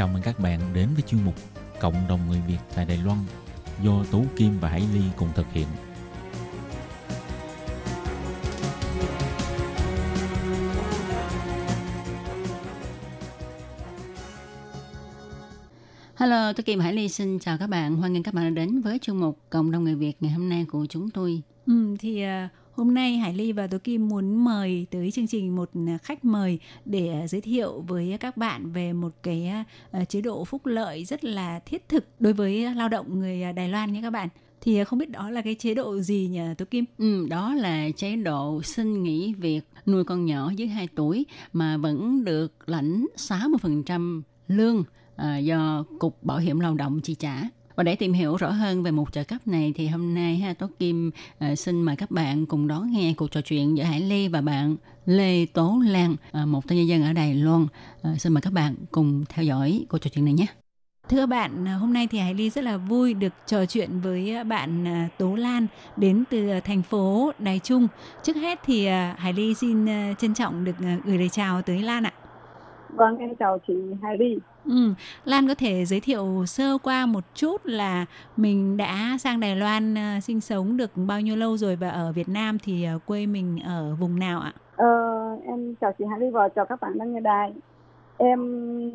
Chào mừng các bạn đến với chuyên mục Cộng đồng người Việt tại Đài Loan do Tú Kim và Hải Ly cùng thực hiện. Hello, tôi Kim Hải Ly xin chào các bạn. Hoan nghênh các bạn đã đến với chương mục Cộng đồng người Việt ngày hôm nay của chúng tôi. Ừ, thì à, hôm nay Hải Ly và Tố Kim muốn mời tới chương trình một à, khách mời để à, giới thiệu với các bạn về một cái à, chế độ phúc lợi rất là thiết thực đối với lao động người Đài Loan nhé các bạn. Thì không biết đó là cái chế độ gì nhỉ Tố Kim? Ừ, đó là chế độ xin nghỉ việc nuôi con nhỏ dưới 2 tuổi mà vẫn được lãnh 60% lương à, do Cục Bảo hiểm Lao động chi trả. Và để tìm hiểu rõ hơn về một trợ cấp này thì hôm nay ha Tố Kim à, xin mời các bạn cùng đón nghe cuộc trò chuyện giữa Hải Ly và bạn Lê Tố Lan, à, một tân nhân dân ở Đài Loan. À, xin mời các bạn cùng theo dõi cuộc trò chuyện này nhé. Thưa các bạn, hôm nay thì Hải Ly rất là vui được trò chuyện với bạn Tố Lan đến từ thành phố Đài Trung. Trước hết thì Hải Ly xin trân trọng được gửi lời chào tới Lan ạ. Vâng, em chào chị Hải Ly. Ừ, Lan có thể giới thiệu sơ qua một chút là mình đã sang Đài Loan à, sinh sống được bao nhiêu lâu rồi và ở Việt Nam thì à, quê mình ở vùng nào ạ? Ờ, em chào chị Hải Ly và chào các bạn đang nghe đài. Em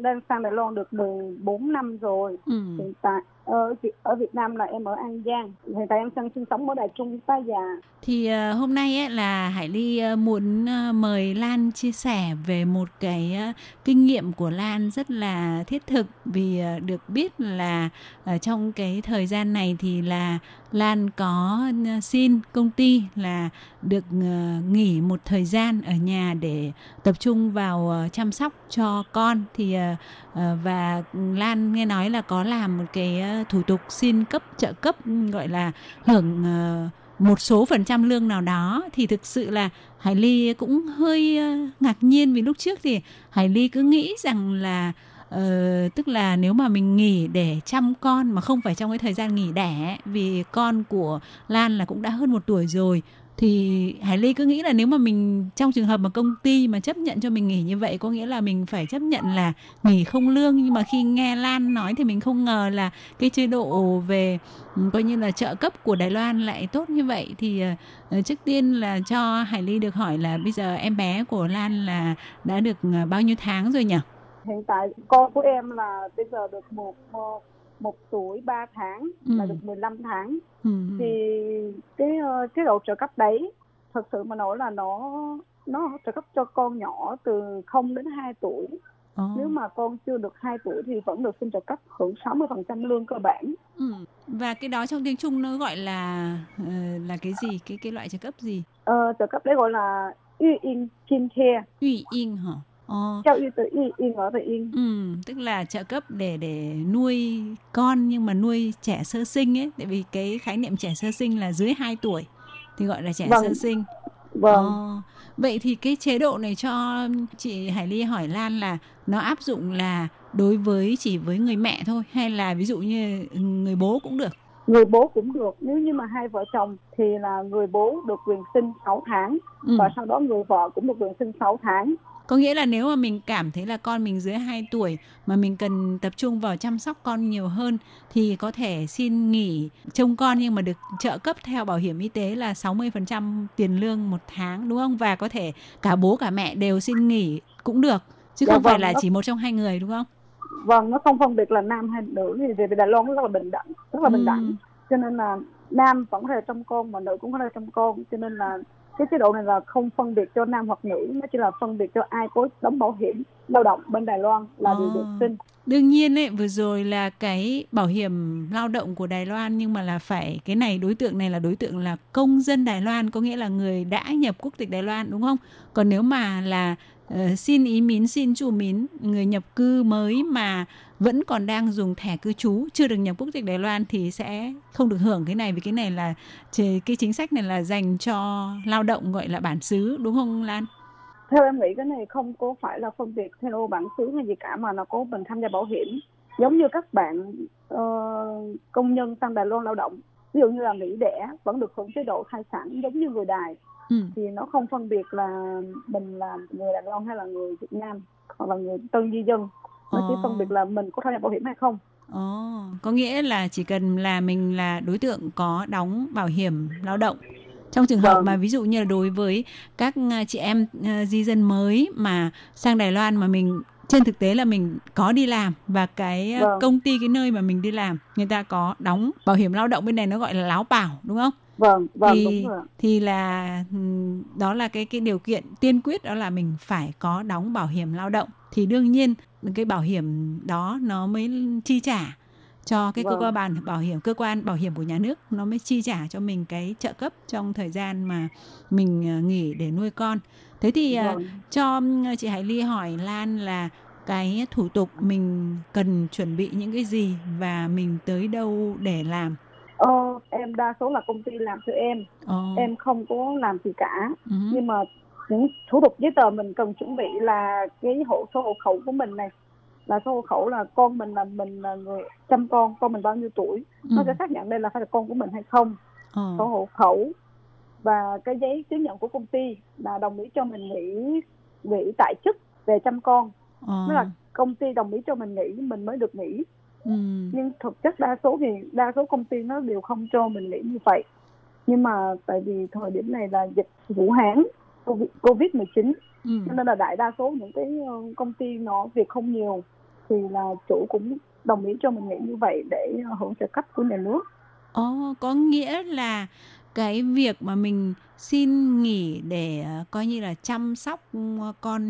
đang sang Đài Loan được 14 năm rồi. Ừ. Hiện tại Ờ, ở Việt- ở Việt Nam là em ở An Giang. Hiện tại em sang sinh sống ở Đài Trung, Tá Già. Thì ờ, hôm nay ấy là Hải Ly ờ, muốn mời Lan chia sẻ về một cái kinh nghiệm của Lan rất là thiết thực vì được biết là ở trong cái thời gian này thì là Lan có xin công ty là được nghỉ một thời gian ở nhà để tập trung vào chăm sóc cho con thì và Lan nghe nói là có làm một cái thủ tục xin cấp trợ cấp ừ, gọi là hưởng ờ, một số phần trăm lương nào đó thì thực sự là Hải Ly cũng hơi ờ, ngạc nhiên vì lúc trước thì Hải Ly cứ nghĩ rằng là ờ, tức là nếu mà mình nghỉ để chăm con mà không phải trong cái thời gian nghỉ đẻ vì con của Lan là cũng đã hơn một tuổi rồi thì Hải Ly cứ nghĩ là nếu mà mình trong trường hợp mà công ty mà chấp nhận cho mình nghỉ như vậy có nghĩa là mình phải chấp nhận là nghỉ không lương nhưng mà khi nghe Lan nói thì mình không ngờ là cái chế độ về ừ, coi như là trợ cấp của Đài Loan lại tốt như vậy thì ờ, ờ, trước tiên là cho Hải Ly được hỏi là bây giờ em bé của Lan là đã được ờ, bao nhiêu tháng rồi nhỉ? Hiện tại con của em là bây giờ được một một, một tuổi 3 tháng là Ừ. được 15 tháng. Ừ. Thì cái ờ, chế độ trợ cấp đấy thật sự mà nói là nó nó trợ cấp cho con nhỏ từ 0 đến 2 tuổi. Ồ. Nếu mà con chưa được 2 tuổi thì vẫn được xin trợ cấp hưởng 60% lương cơ bản. Ừ. Và cái đó trong tiếng Trung nó gọi là ờ, là cái gì? Cái cái loại trợ cấp gì? Ờ, trợ cấp đấy gọi là uy yên kin care, Ủy yên hả? Ờ. trao y từ y yên ở từ yên. Ừ, tức là trợ cấp để để nuôi con nhưng mà nuôi trẻ sơ sinh ấy, tại vì cái khái niệm trẻ sơ sinh là dưới 2 tuổi thì gọi là trẻ Vâng. sơ sinh. Vâng. Ờ, vậy thì cái chế độ này cho chị Hải Ly hỏi Lan là nó áp dụng là đối với chỉ với người mẹ thôi hay là ví dụ như người bố cũng được? Người bố cũng được, nếu như mà hai vợ chồng thì là người bố được quyền sinh 6 tháng Ừ. và sau đó người vợ cũng được quyền sinh 6 tháng. Có nghĩa là nếu mà mình cảm thấy là con mình dưới 2 tuổi mà mình cần tập trung vào chăm sóc con nhiều hơn thì có thể xin nghỉ trông con nhưng mà được trợ cấp theo bảo hiểm y tế là 60% tiền lương một tháng đúng không? Và có thể cả bố cả mẹ đều xin nghỉ cũng được chứ Dạ không phải vâng, là nó- chỉ một trong hai người đúng không? Vâng, nó không phân biệt là nam hay nữ thì về Đài Loan rất là bình đẳng, rất là bình Ừ. đẳng. Cho nên là nam vẫn có thể trông con mà nữ cũng có thể trông con, cho nên là cái chế độ này là không phân biệt cho nam hoặc nữ nó chỉ là phân biệt cho ai có đóng bảo hiểm lao động bên Đài Loan là đều được À. xin Đương nhiên ấy, vừa rồi là cái bảo hiểm lao động của Đài Loan nhưng mà là phải cái này đối tượng này là đối tượng là công dân Đài Loan có nghĩa là người đã nhập quốc tịch Đài Loan đúng không? Còn nếu mà là uh, xin ý mín, xin chủ mín, người nhập cư mới mà vẫn còn đang dùng thẻ cư trú chưa được nhập quốc tịch Đài Loan thì sẽ không được hưởng. Cái này vì cái này là cái chính sách này là dành cho lao động gọi là bản xứ đúng không Lan? theo em nghĩ cái này không có phải là phân biệt theo bản xứ hay gì cả mà nó có mình tham gia bảo hiểm. Giống như các bạn uh, công nhân sang Đài Loan lao động ví dụ như là nghỉ đẻ vẫn được hưởng chế độ thai sản giống như người Đài Ừ. thì nó không phân biệt là mình là người Đài Loan hay là người Việt Nam hoặc là người tân di dân nó chỉ Ờ. phân biệt là mình có tham gia bảo hiểm hay không Ồ, có nghĩa là chỉ cần là mình là đối tượng có đóng bảo hiểm lao động. Trong trường hợp Vâng. mà ví dụ như là đối với các à, chị em à, di dân mới mà sang Đài Loan mà mình trên thực tế là mình có đi làm và cái à, Vâng. công ty cái nơi mà mình đi làm người ta có đóng bảo hiểm lao động bên này nó gọi là láo bảo đúng không? vâng vâng thì đúng rồi thì là đó là cái cái điều kiện tiên quyết đó là mình phải có đóng bảo hiểm lao động thì đương nhiên cái bảo hiểm đó nó mới chi trả cho cái cơ Vâng. quan bàn bảo hiểm cơ quan bảo hiểm của nhà nước nó mới chi trả cho mình cái trợ cấp trong thời gian mà mình ờ, nghỉ để nuôi con thế thì ờ, Vâng. cho chị Hải Ly hỏi Lan là cái thủ tục mình cần chuẩn bị những cái gì và mình tới đâu để làm? Ờ, em đa số là công ty làm cho em. Ồ, em không có làm gì cả. Ừ, nhưng mà những thủ tục giấy tờ mình cần chuẩn bị là cái hộ số hộ khẩu của mình này. Là số hộ khẩu là con mình là mình là người chăm con con mình bao nhiêu tuổi. Nó ừ, sẽ xác nhận đây là phải là con của mình hay không. Ờ, số hộ khẩu và cái giấy chứng nhận của công ty là đồng ý cho mình nghỉ nghỉ tại chức về chăm con. Tức là công ty đồng ý cho mình nghỉ mình mới được nghỉ. Ừ. nhưng thực chất đa số thì đa số công ty nó đều không cho mình nghỉ như vậy. Nhưng mà tại vì thời điểm này là dịch Vũ Hán Covid 19 Ừ. cho nên là đại đa số những cái ờ, công ty nó việc không nhiều thì là chủ cũng đồng ý cho mình nghỉ như vậy để hưởng trợ cấp của nhà nước. Ồ, có nghĩa là cái việc mà mình xin nghỉ để ờ, coi như là chăm sóc ờ, con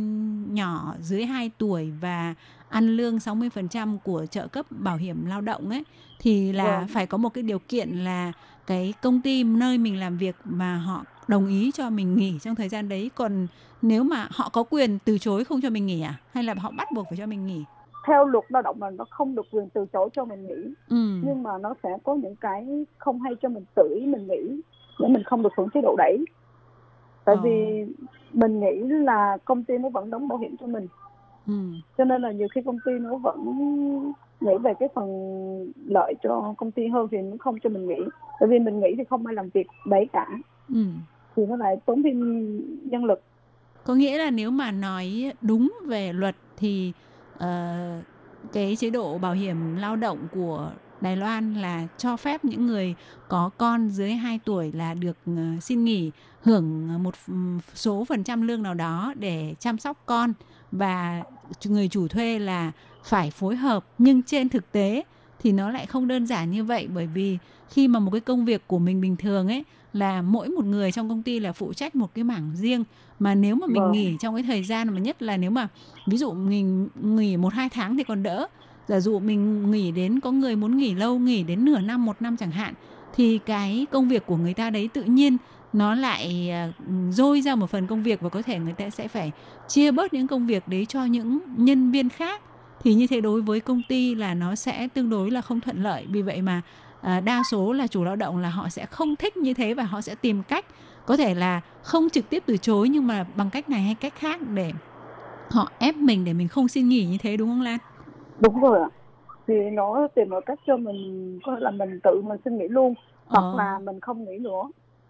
nhỏ dưới 2 tuổi và ăn lương 60% của trợ cấp bảo hiểm lao động ấy thì là Vâng. phải có một cái điều kiện là cái công ty nơi mình làm việc mà họ đồng ý cho mình nghỉ trong thời gian đấy. Còn nếu mà họ có quyền từ chối không cho mình nghỉ à? Hay là họ bắt buộc phải cho mình nghỉ? Theo luật lao động là nó không được quyền từ chối cho mình nghỉ. Ừ. Nhưng mà nó sẽ có những cái không hay cho mình tự ý mình nghỉ để mình không được hưởng chế độ đẩy. Tại Ờ. vì mình nghĩ là công ty nó vẫn đóng bảo hiểm cho mình. Ừ. Cho nên là nhiều khi công ty nó vẫn nghĩ về cái phần lợi cho công ty hơn thì nó không cho mình nghỉ. Tại vì mình nghỉ thì không ai làm việc đấy cả. Ừ. Thì nó lại tốn thêm nhân lực. Có nghĩa là nếu mà nói đúng về luật thì ờ, cái chế độ bảo hiểm lao động của Đài Loan là cho phép những người có con dưới 2 tuổi là được ờ, xin nghỉ hưởng một ph- số phần trăm lương nào đó để chăm sóc con. Và người chủ thuê là phải phối hợp nhưng trên thực tế thì nó lại không đơn giản như vậy. Bởi vì khi mà một cái công việc của mình bình thường ấy là mỗi một người trong công ty là phụ trách một cái mảng riêng. Mà nếu mà mình Vâng. nghỉ trong cái thời gian mà nhất là nếu mà ví dụ mình nghỉ một hai tháng thì còn đỡ giả dụ mình nghỉ đến có người muốn nghỉ lâu nghỉ đến nửa năm một năm chẳng hạn thì cái công việc của người ta đấy tự nhiên nó lại à, dôi ra một phần công việc và có thể người ta sẽ phải chia bớt những công việc đấy cho những nhân viên khác thì như thế đối với công ty là nó sẽ tương đối là không thuận lợi vì vậy mà à, đa số là chủ lao động là họ sẽ không thích như thế và họ sẽ tìm cách có thể là không trực tiếp từ chối nhưng mà bằng cách này hay cách khác để họ ép mình để mình không xin nghỉ như thế đúng không Lan? Đúng rồi ạ thì nó tìm một cách cho mình có thể là mình tự mình xin nghỉ luôn hoặc Ờ. là mình không nghỉ nữa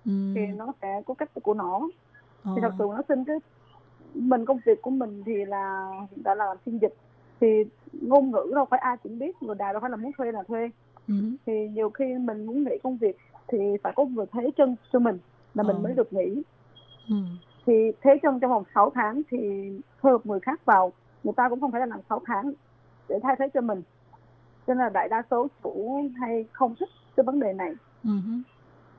Ừ. thì nó sẽ có cách của nó Ờ. thì thật sự nó xin cái mình công việc của mình thì là tại là làm phiên dịch thì ngôn ngữ đâu phải ai cũng biết người đài đâu phải là muốn thuê là thuê Ừ. thì nhiều khi mình muốn nghỉ công việc thì phải có người thế chân cho mình là mình Ờ. mới được nghỉ Ừ. thì thế chân trong vòng 6 tháng thì thuê một người khác vào người ta cũng không phải là làm 6 tháng để thay thế cho mình cho nên là đại đa số chủ hay không thích cái vấn đề này Ừ.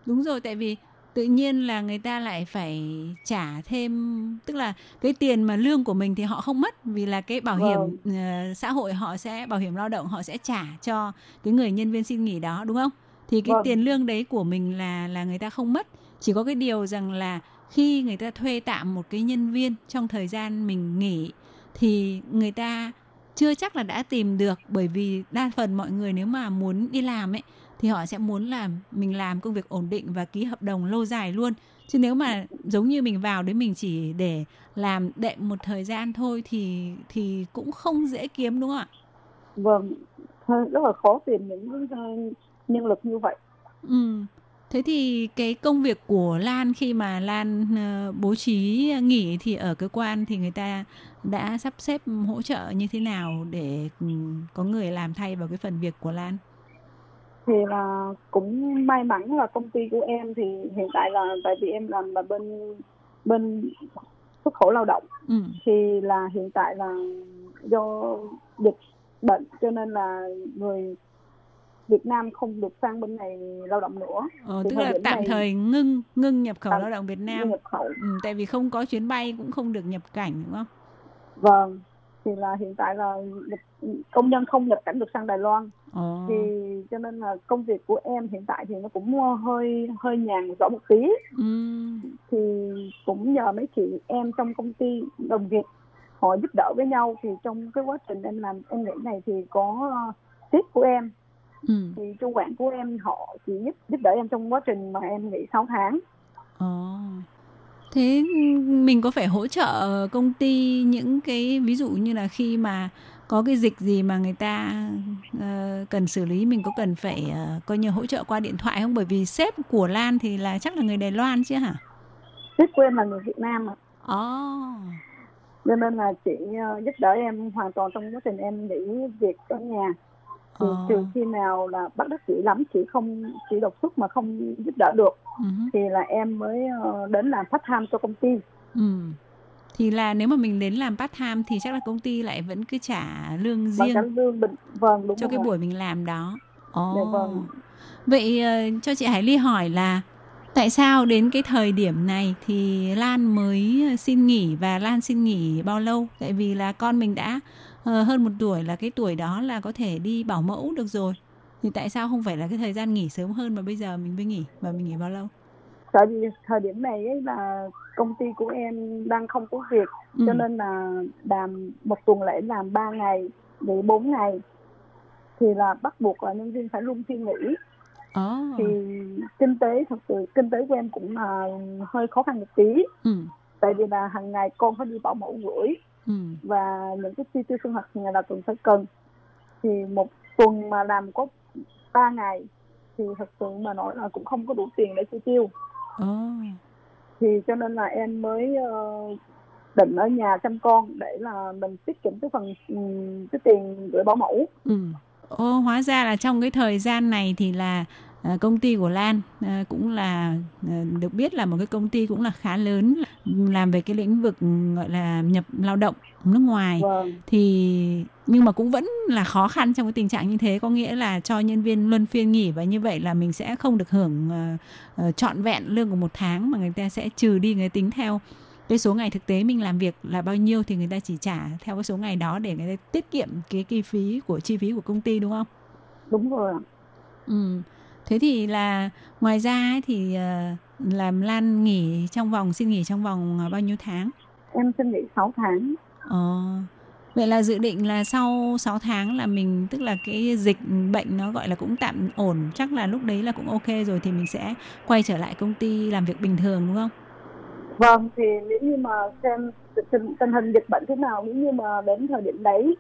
Đúng rồi tại vì tự nhiên là người ta lại phải trả thêm tức là cái tiền mà lương của mình thì họ không mất vì là cái bảo hiểm Vâng. uh, xã hội họ sẽ bảo hiểm lao động họ sẽ trả cho cái người nhân viên xin nghỉ đó đúng không thì cái Vâng. tiền lương đấy của mình là là người ta không mất chỉ có cái điều rằng là khi người ta thuê tạm một cái nhân viên trong thời gian mình nghỉ thì người ta chưa chắc là đã tìm được bởi vì đa phần mọi người nếu mà muốn đi làm ấy thì họ sẽ muốn là mình làm công việc ổn định và ký hợp đồng lâu dài luôn. Chứ nếu mà giống như mình vào đấy mình chỉ để làm đệm một thời gian thôi thì thì cũng không dễ kiếm đúng không ạ? Vâng rất là khó tìm những ờ, nhân lực như vậy. Ừ thế thì cái công việc của Lan khi mà Lan ờ, bố trí nghỉ thì ở cơ quan thì người ta đã sắp xếp hỗ trợ như thế nào để ừ, có người làm thay vào cái phần việc của Lan? Thì là cũng may mắn là công ty của em thì hiện tại là tại vì em làm là bên bên xuất khẩu lao động. Ừ. Thì là hiện tại là do dịch bệnh cho nên là người Việt Nam không được sang bên này lao động nữa. Ờ, Thì tức là tạm này- thời ngưng ngưng nhập khẩu lao động Việt Nam. nhập khẩu. Ừ, tại vì không có chuyến bay cũng không được nhập cảnh đúng không? vâng thì là hiện tại là công nhân không nhập cảnh được sang Đài Loan. Ồ. thì cho nên là công việc của em hiện tại thì nó cũng hơi hơi nhàn rõ một tí. Ừ. thì cũng nhờ mấy chị em trong công ty đồng nghiệp họ giúp đỡ với nhau. Thì trong cái quá trình em làm em nghĩ này thì có uh, tiếp của em Ừ. thì chủ quản của em họ chỉ giúp giúp đỡ em trong quá trình mà em nghỉ 6 tháng Ồ. Thế mình có phải hỗ trợ công ty những cái ví dụ như là khi mà có cái dịch gì mà người ta ờ, cần xử lý mình có cần phải ờ, coi như hỗ trợ qua điện thoại không bởi vì sếp của Lan thì là chắc là người Đài Loan chứ hả? tiếp của em là người Việt Nam mà Ồ. cho nên là chị uh, giúp đỡ em hoàn toàn trong quá trình em nghỉ việc ở nhà thì Ờ. trừ khi nào là bắt đắc dĩ lắm chị không chị đột xuất mà không giúp đỡ được Ừ. thì là em mới ờ, đến làm part time cho công ty Ừ. Thì là nếu mà mình đến làm part time thì chắc là công ty lại vẫn cứ trả lương riêng cả lương bình vâng đúng cho cái rồi. buổi mình làm đó. Dạ vâng. Vậy ờ, cho chị Hải Ly hỏi là tại sao đến cái thời điểm này thì Lan mới xin nghỉ và Lan xin nghỉ bao lâu? Tại vì là con mình đã hơn một tuổi là cái tuổi đó là có thể đi bảo mẫu được rồi. Thì tại sao không phải là cái thời gian nghỉ sớm hơn mà bây giờ mình mới nghỉ và mình nghỉ bao lâu? tại vì thời điểm này ấy là công ty của em đang không có việc Ừ. cho nên là làm một tuần lễ làm 3 ngày nghỉ 4 ngày thì là bắt buộc là nhân viên phải luân phiên nghỉ Ồ. thì kinh tế thật sự kinh tế của em cũng là hơi khó khăn một tí Ừ. tại vì là hàng ngày con phải đi bảo mẫu gửi Ừ. và những cái chi tiêu sinh hoạt hàng ngày là cần phải cần thì một tuần mà làm có 3 ngày thì thật sự mà nói là cũng không có đủ tiền để chi tiêu Ồ. thì cho nên là em mới ờ, định ở nhà chăm con để là mình tiết kiệm cái phần ừm, cái tiền gửi bảo mẫu Ừ. Ồ, hóa ra là trong cái thời gian này thì là à, công ty của Lan à, cũng là à, được biết là một cái công ty cũng là khá lớn làm về cái lĩnh vực gọi là nhập lao động nước ngoài vâng thì nhưng mà cũng vẫn là khó khăn trong cái tình trạng như thế có nghĩa là cho nhân viên luân phiên nghỉ và như vậy là mình sẽ không được hưởng uh, trọn vẹn lương của một tháng mà người ta sẽ trừ đi người tính theo cái số ngày thực tế mình làm việc là bao nhiêu thì người ta chỉ trả theo cái số ngày đó để người ta tiết kiệm cái chi phí của chi phí của công ty đúng không? đúng rồi. Ừ. Thế thì là ngoài ra ấy thì ờ, làm Lan nghỉ trong vòng xin nghỉ trong vòng ờ, bao nhiêu tháng? em xin nghỉ 6 tháng Ờ. Vậy là dự định là sau 6 tháng là mình tức là cái dịch bệnh nó gọi là cũng tạm ổn, chắc là lúc đấy là cũng ok rồi thì mình sẽ quay trở lại công ty làm việc bình thường đúng không? vâng thì nếu như mà xem tình, tình hình dịch bệnh thế nào nếu như mà đến thời điểm đấy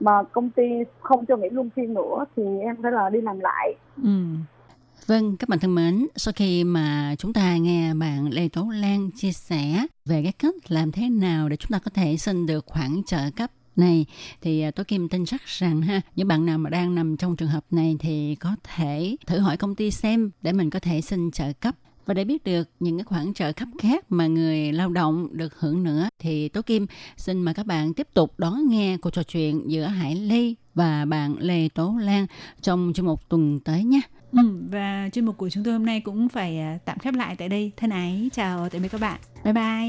mà công ty không cho nghỉ luân phiên nữa thì em phải là đi làm lại Ừ. Vâng, các bạn thân mến, sau khi mà chúng ta nghe bạn Lê Tố Lan chia sẻ về cái cách làm thế nào để chúng ta có thể xin được khoản trợ cấp này thì à, tôi Kim tin chắc rằng ha những bạn nào mà đang nằm trong trường hợp này thì có thể thử hỏi công ty xem để mình có thể xin trợ cấp và để biết được những cái khoản trợ cấp khác mà người lao động được hưởng nữa thì Tố Kim xin mời các bạn tiếp tục đón nghe cuộc trò chuyện giữa Hải Ly và bạn Lê Tố Lan trong chương mục tuần tới nhé. Ừ, và chuyên mục của chúng tôi hôm nay cũng phải à, tạm khép lại tại đây. Thân ái chào tạm biệt các bạn. Bye bye.